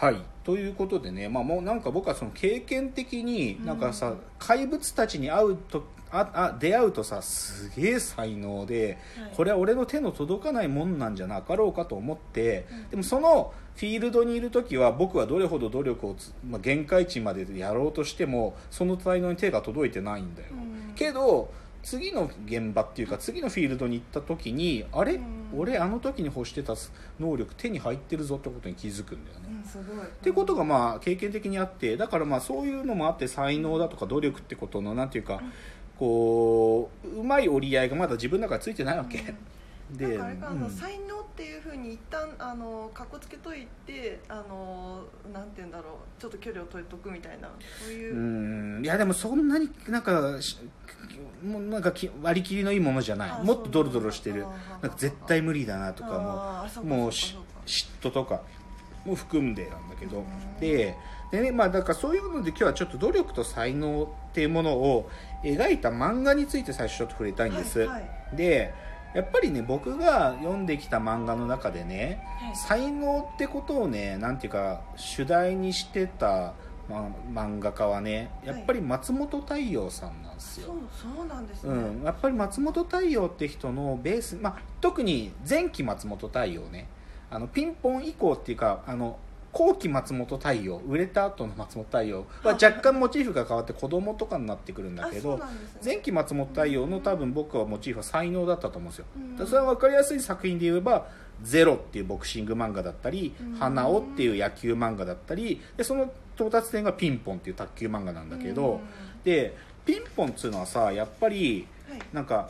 はい。ということでね、まあ、もうなんか僕はその経験的になんかさ、怪物たちに会うとああ出会うとさすげえ才能で、はい。これは俺の手の届かないもんなんじゃなかろうかと思って、うん。でもそのフィールドにいる時は僕はどれほど努力をつ、まあ、限界値までやろうとしてもその才能に手が届いてないんだよ、うん。けど次の現場っていうか次のフィールドに行った時にあれ、うん。俺あの時に欲してた能力手に入ってるぞってことに気づくんだよね、うんすごい。ってことがまあ経験的にあってだからまあそういうのもあって才能だとか努力ってことのなんていうかこううまい折り合いがまだ自分の中でついてないわけ、でうん才能っていうふうに一旦あのかっこつけといてあのなんて言うんだろうちょっと距離を取りとくみたいなそういう。う、ん。いやでもそんなになんかしもうなんかき割り切りのいいものじゃない。あもっとドロドロしてる。なんか絶対無理だなとかもうかもう嫉妬とか。も含んでなんだけど。うん。ででねまあだからそういうので今日はちょっと努力と才能っていうものを描いた漫画について最初ちょっと触れたいんです、はいはい。でやっぱりね僕が読んできた漫画の中でねはい。才能ってことをねなんていうか主題にしてた、ま、漫画家はねやっぱり松本太陽さんなんですよ、そうそうなんですね、うん、やっぱり松本太陽って人のベース、まあ、特に前期松本太陽ねあのピンポン以降っていうかあの後期松本太陽売れた後の松本太陽は若干モチーフが変わって子供とかになってくるんだけどね。前期松本太陽の多分僕はモチーフは才能だったと思うんですよ。うん。だからそれは分かりやすい作品で言えば「ゼロっていうボクシング漫画だったりうん「花尾」っていう野球漫画だったりでその到達点が「ピンポン」っていう卓球漫画なんだけど、うん。でピンポンっつうのはさやっぱりはい。なんか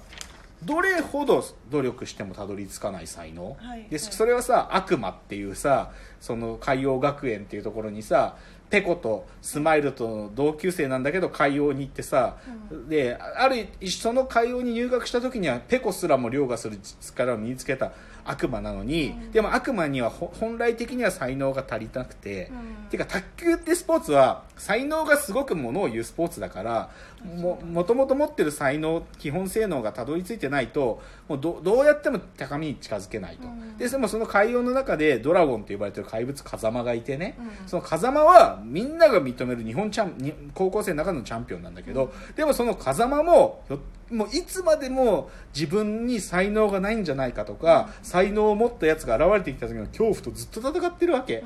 どれほど努力してもたどり着かない才能、ではいはい。それはさ悪魔っていうさその海洋学園っていうところにさペコとスマイルとの同級生なんだけど海洋に行ってさ、うであるその海洋に入学した時にはペコすらも凌駕する力を身につけた悪魔なのに、うん。でも悪魔にはほ本来的には才能が足りなくて、うん。ていうか卓球ってスポーツは才能がすごくものを言うスポーツだからももともと持ってる才能基本性能がたどり着いてないともうどどうやっても高みに近づけないと、うん。ででもその海洋の中でドラゴンと呼ばれてる怪物風間がいてね、うん。その風間はみんなが認める日本チャンに高校生の中のチャンピオンなんだけど、でもその風間ももういつまでも自分に才能がないんじゃないかとか、才能を持ったやつが現れてきた時の恐怖とずっと戦ってるわけ、ん。っ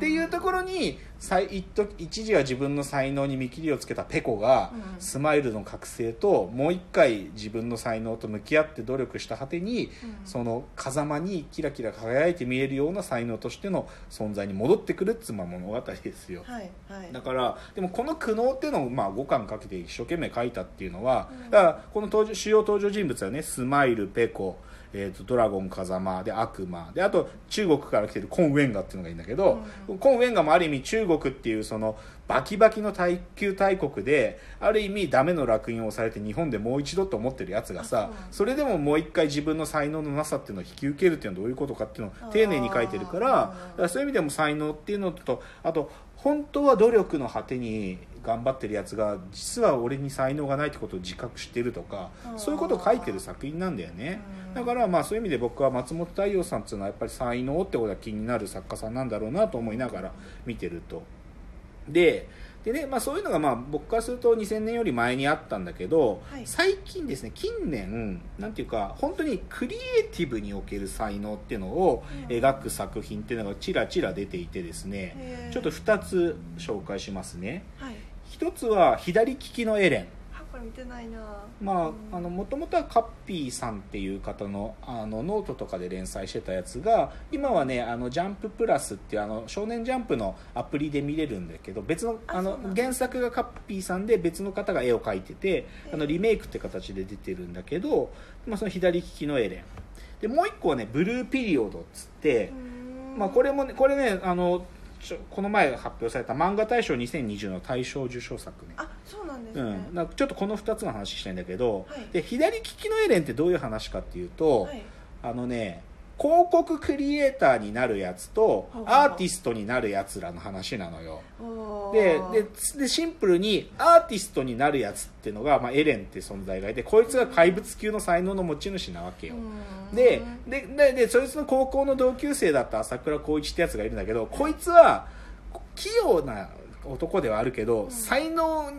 ていうところに一時一時は自分の才能に見切りをつけたペコが、うん。スマイルの覚醒ともう一回自分の才能と向き合って努力した果てに、うん。その風間にキラキラ輝いて見えるような才能としての存在に戻ってくるっつ物語ですよ。はいはい。だからでもこの苦悩っていうのをまあ5巻かけて一生懸命書いたっていうのは、うん。だからこの登場主要登場人物はねスマイルペコ、えー、とドラゴン風間で悪魔であと中国から来てるコン・ウェンガっていうのがいいんだけど、コン・ウェンガもある意味中国っていうそのバキバキの耐久大国である意味ダメの烙印をされて日本でもう一度と思ってるやつがさあそれでももう一回自分の才能のなさっていうのを引き受けるっていうのはどういうことかっていうのを丁寧に書いてるからそういう意味でも才能っていうのとあと本当は努力の果てに頑張ってるやつが実は俺に才能がないってことを自覚してるとかそういうことを書いてる作品なんだよね。うん。だからまあそういう意味で僕は松本太陽さんっていうのはやっぱり才能ってことが気になる作家さんなんだろうなと思いながら見てると。ででねまあ、そういうのがまあ僕からすると2000年より前にあったんだけど、はい。最近ですね近年なんていうか本当にクリエイティブにおける才能っていうのをうん。描く作品っていうのがちらちら出ていてですねへー。ちょっと2つ紹介しますね。はい。1つは左利きのエレンね見てないな。まあ、あのもともとはカッピーさんっていう方のあのノートとかで連載してたやつが今はねあのジャンププラスっていうあの少年ジャンプのアプリで見れるんだけど別のあの原作がカッピーさんで別の方が絵を描いててあのリメイクって形で出てるんだけど、まあ、その左利きのエレン。でもう一個はねブルーピリオドっつって、まあ、これもねこれねあのこの前発表された漫画大賞2020の大賞受賞作ね。あそうなんですね、うん、なんかちょっとこの2つの話したいんだけど、はい。で左利きのエレンってどういう話かっていうと、はい。あのね広告クリエイターになるやつとアーティストになるやつらの話なのよ。おでーでシンプルにアーティストになるやつっていうのが、まあ、エレンって存在がいてこいつが怪物級の才能の持ち主なわけよ、うん。ででででそいつの高校の同級生だった朝倉光一ってやつがいるんだけどこいつは器用な男ではあるけど、うん。才能が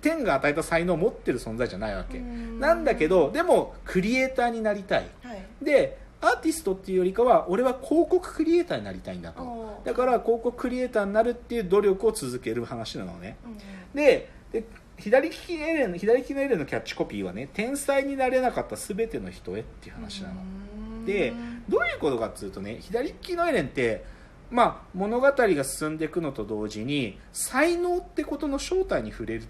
天が与えた才能を持ってる存在じゃないわけ、うん。なんだけどでもクリエイターになりたい。はい。でアーティストっていうよりかは俺は広告クリエイターになりたいんだと。だから広告クリエイターになるっていう努力を続ける話なのね。うん。でで左利きエレン左利きのエレンのキャッチコピーはね天才になれなかった全ての人へっていう話なの、うん。でどういうことかっていうとね左利きのエレンってまあ物語が進んでいくのと同時に才能ってことの正体に触れ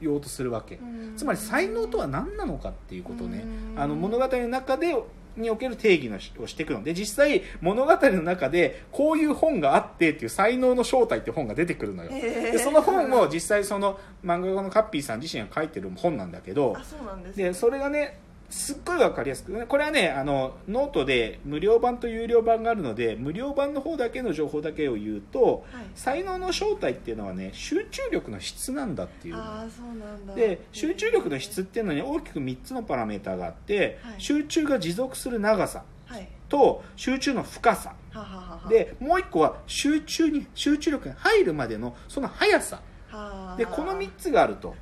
ようとするわけ。うん。つまり才能とは何なのかっていうことをね。うん。あの物語の中でにおける定義のしをしていくの。で実際物語の中でこういう本があってっていう才能の正体って本が出てくるのよ。へーでその本も実際その漫画家のカッピーさん自身が書いてる本なんだけどあそでそれがねすっごいわかりやすくこれはねあのノートで無料版と有料版があるので無料版の方だけの情報だけを言うとはい。才能の正体っていうのはね集中力の質なんだっていう。ああそうなんだ。で集中力の質っていうのに大きく3つのパラメーターがあって、はい。集中が持続する長さはい。と集中の深さ。はでもう1個は集中に集中力に入るまでのその速さ。はでこの3つがあると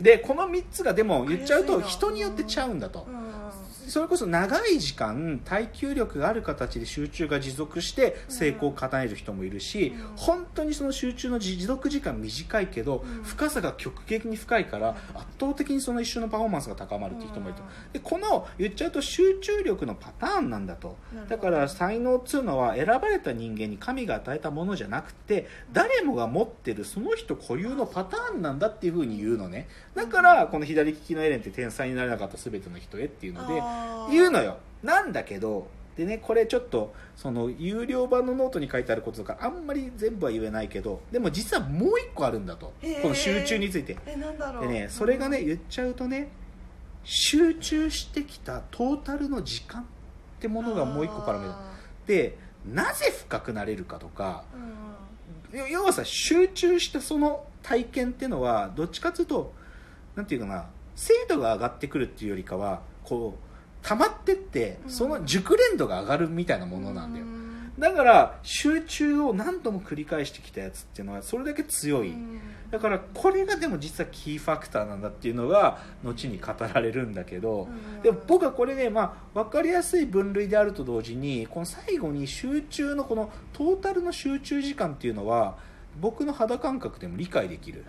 でこの3つがでも言っちゃうと人によってちゃうんだと。うんそれこそ長い時間耐久力がある形で集中が持続して成功を叶える人もいるし、うん。本当にその集中の持続時間短いけど、うん。深さが極限に深いから圧倒的にその一瞬のパフォーマンスが高まるっていう人もいると、でこの言っちゃうと集中力のパターンなんだと。だから才能っつうのは選ばれた人間に神が与えたものじゃなくて誰もが持ってるその人固有のパターンなんだっていうふうに言うのね。だからこの左利きのエレンって天才になれなかった全ての人へっていうので言うのよ。なんだけどでねこれちょっとその有料版のノートに書いてあることとかあんまり全部は言えないけどでも実はもう一個あるんだと。この集中について。えなんだろう。でねそれがね言っちゃうとね集中してきたトータルの時間ってものがもう一個パラメータあでなぜ深くなれるかとかーうん要はさ集中したその体験っていうのはどっちかっていうとなんていうかな精度が上がってくるっていうよりかはこう溜まってってうん。その熟練度が上がるみたいなものなんだよ。うん。だから集中を何度も繰り返してきたやつっていうのはそれだけ強い。うん。だからこれがでも実はキーファクターなんだっていうのが後に語られるんだけどうん。でも僕はこれね、まあ、分かりやすい分類であると同時にこの最後に集中のこのトータルの集中時間っていうのは僕の肌感覚でも理解できる、ね。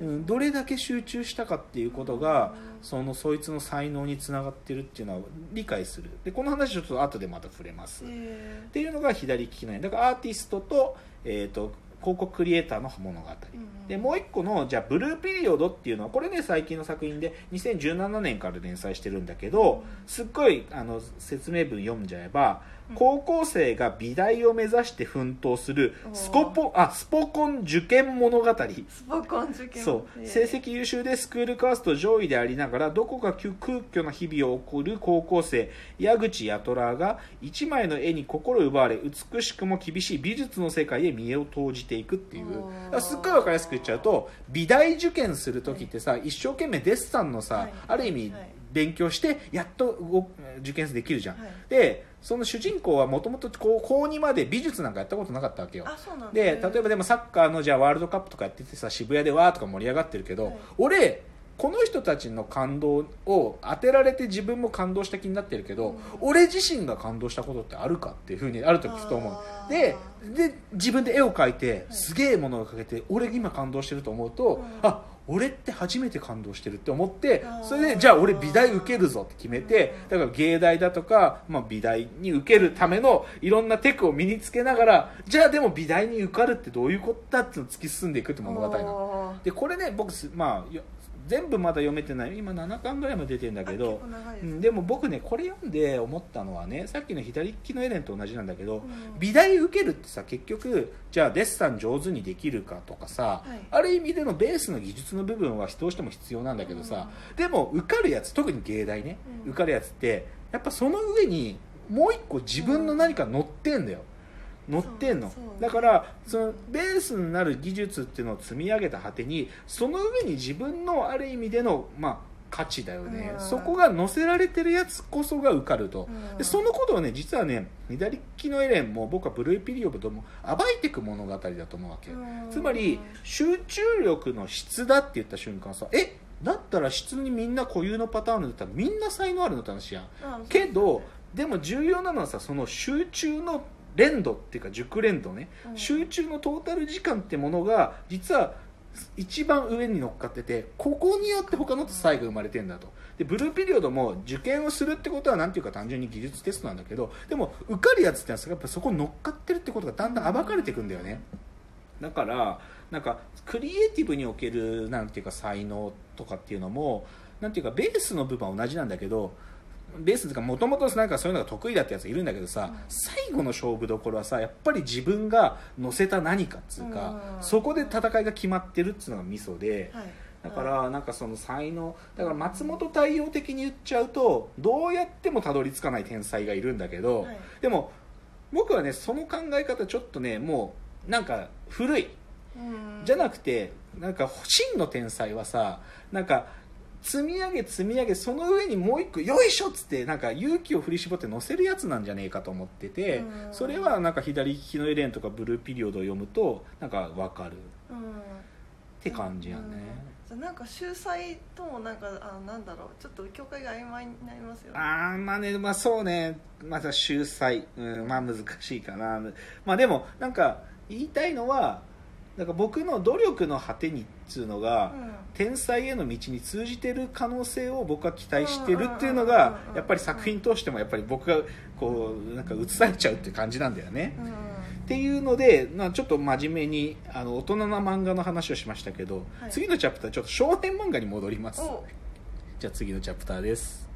うん、どれだけ集中したかっていうことがうん。そのそいつの才能につながってるっていうのは理解する。でこの話ちょっと後でまた触れます、えっていうのが左利きのだからアーティストと,、えー、と広告クリエイターの物語、うんでもう一個のじゃあブルーピリオドっていうのはこれね最近の作品で2017年から連載してるんだけどすっごいあの説明文読んじゃえばうん。高校生が美大を目指して奮闘するスコポあスポコン受験物語。スポコン受験。そう。えー。成績優秀でスクールカースト上位でありながらどこか空虚な日々を送る高校生矢口八虎が一枚の絵に心奪われ美しくも厳しい美術の世界へ身を投じていくっていう。すっごい分かりやすく言っちゃうと美大受験する時ってさ一生懸命デッサンのさ、はい。ある意味はい。勉強してやっとご受験できるじゃん、はい。でその主人公はもともと高2まで美術なんかやったことなかったわけよ。でだ。例えばでもサッカーのじゃあワールドカップとかやっててさ渋谷でわーとか盛り上がってるけど、はい。俺この人たちの感動を当てられて自分も感動した気になってるけど、うん。俺自身が感動したことってあるかっていうふうにある時ふと思う。でで自分で絵を描いていすげえものを描けて俺今感動してると思うと、うん。あ俺って初めて感動してるって思ってそれでじゃあ俺美大受けるぞって決めてうん。だから芸大だとか、まあ、美大に受けるためのいろんなテクを身につけながらじゃあでも美大に受かるってどういうことだっていうのを突き進んでいくって物語なの。でこれね僕すまあよ全部まだ読めてない。今7巻ぐらいまで出てるんだけあどですうんでも僕ねこれ読んで思ったのはねさっきの左利きのエレンと同じなんだけど、うん。美大受けるってさ結局じゃあデッサン上手にできるかとかさ、はい。ある意味でのベースの技術の部分はどうしても必要なんだけどさ、でも受かるやつ特に芸大ね、うん。受かるやつってやっぱその上にもう一個自分の何か乗ってんだよ乗ってんの。だからそのベースになる技術っていうのを積み上げた果てにその上に自分のある意味でのまあ価値だよね、うん。そこが載せられてるやつこそが受かると、うん。でそのことをね実はね左利きのエレンも僕はブルーピリオドも暴いていく物語だと思うわけ、うん。つまり集中力の質だって言った瞬間さえ？だったら質にみんな固有のパターンだったらみんな才能あるのって話やん。けどでも重要なのはさその集中の連度っていうか熟練度ね、うん。集中のトータル時間ってものが実は一番上に乗っかっててここによって他の差異が生まれてんだと。でブルーピリオドも受験をするってことはなんていうか単純に技術テストなんだけどでも受かるやつってのはやっぱそこに乗っかってるってことがだんだん暴かれていくんだよね。だからなんかクリエイティブにおけるなんていうか才能とかっていうのもなんていうかベースの部分は同じなんだけどベースとかもともとなんかそういうのが得意だってやついるんだけどさ、うん。最後の勝負どころはさやっぱり自分が乗せた何かっつうか、うん。そこで戦いが決まってるっつうのがミソで、はい。だからなんかその才能だから松本太陽的に言っちゃうとどうやってもたどり着かない天才がいるんだけど、はい。でも僕はねその考え方ちょっとねもうなんか古い。うん。じゃなくてなんか真の天才はさなんか積み上げ積み上げその上にもう一個よいしょっつってなんか勇気を振り絞って乗せるやつなんじゃねえかと思っててうん。それはなんか左利きのエレンとかブルーピリオドを読むとなんか分かる。うんって感じやね、うん。なんか秀才ともなんかあのなんだろう。ちょっと境界が曖昧になりますよね。ああまあねまあそうね。また秀才、うん、まあ難しいかな。まあでもなんか言いたいのはなんか僕の努力の果てにっつうのが、うん。天才への道に通じてる可能性を僕は期待してるっていうのがやっぱり作品通してもやっぱり僕がこうなんか映されちゃうっていう感じなんだよね。うん。っていうので、まあ、ちょっと真面目にあの大人な漫画の話をしましたけど、はい。次のチャプターちょっと少年漫画に戻ります。お。じゃあ次のチャプターです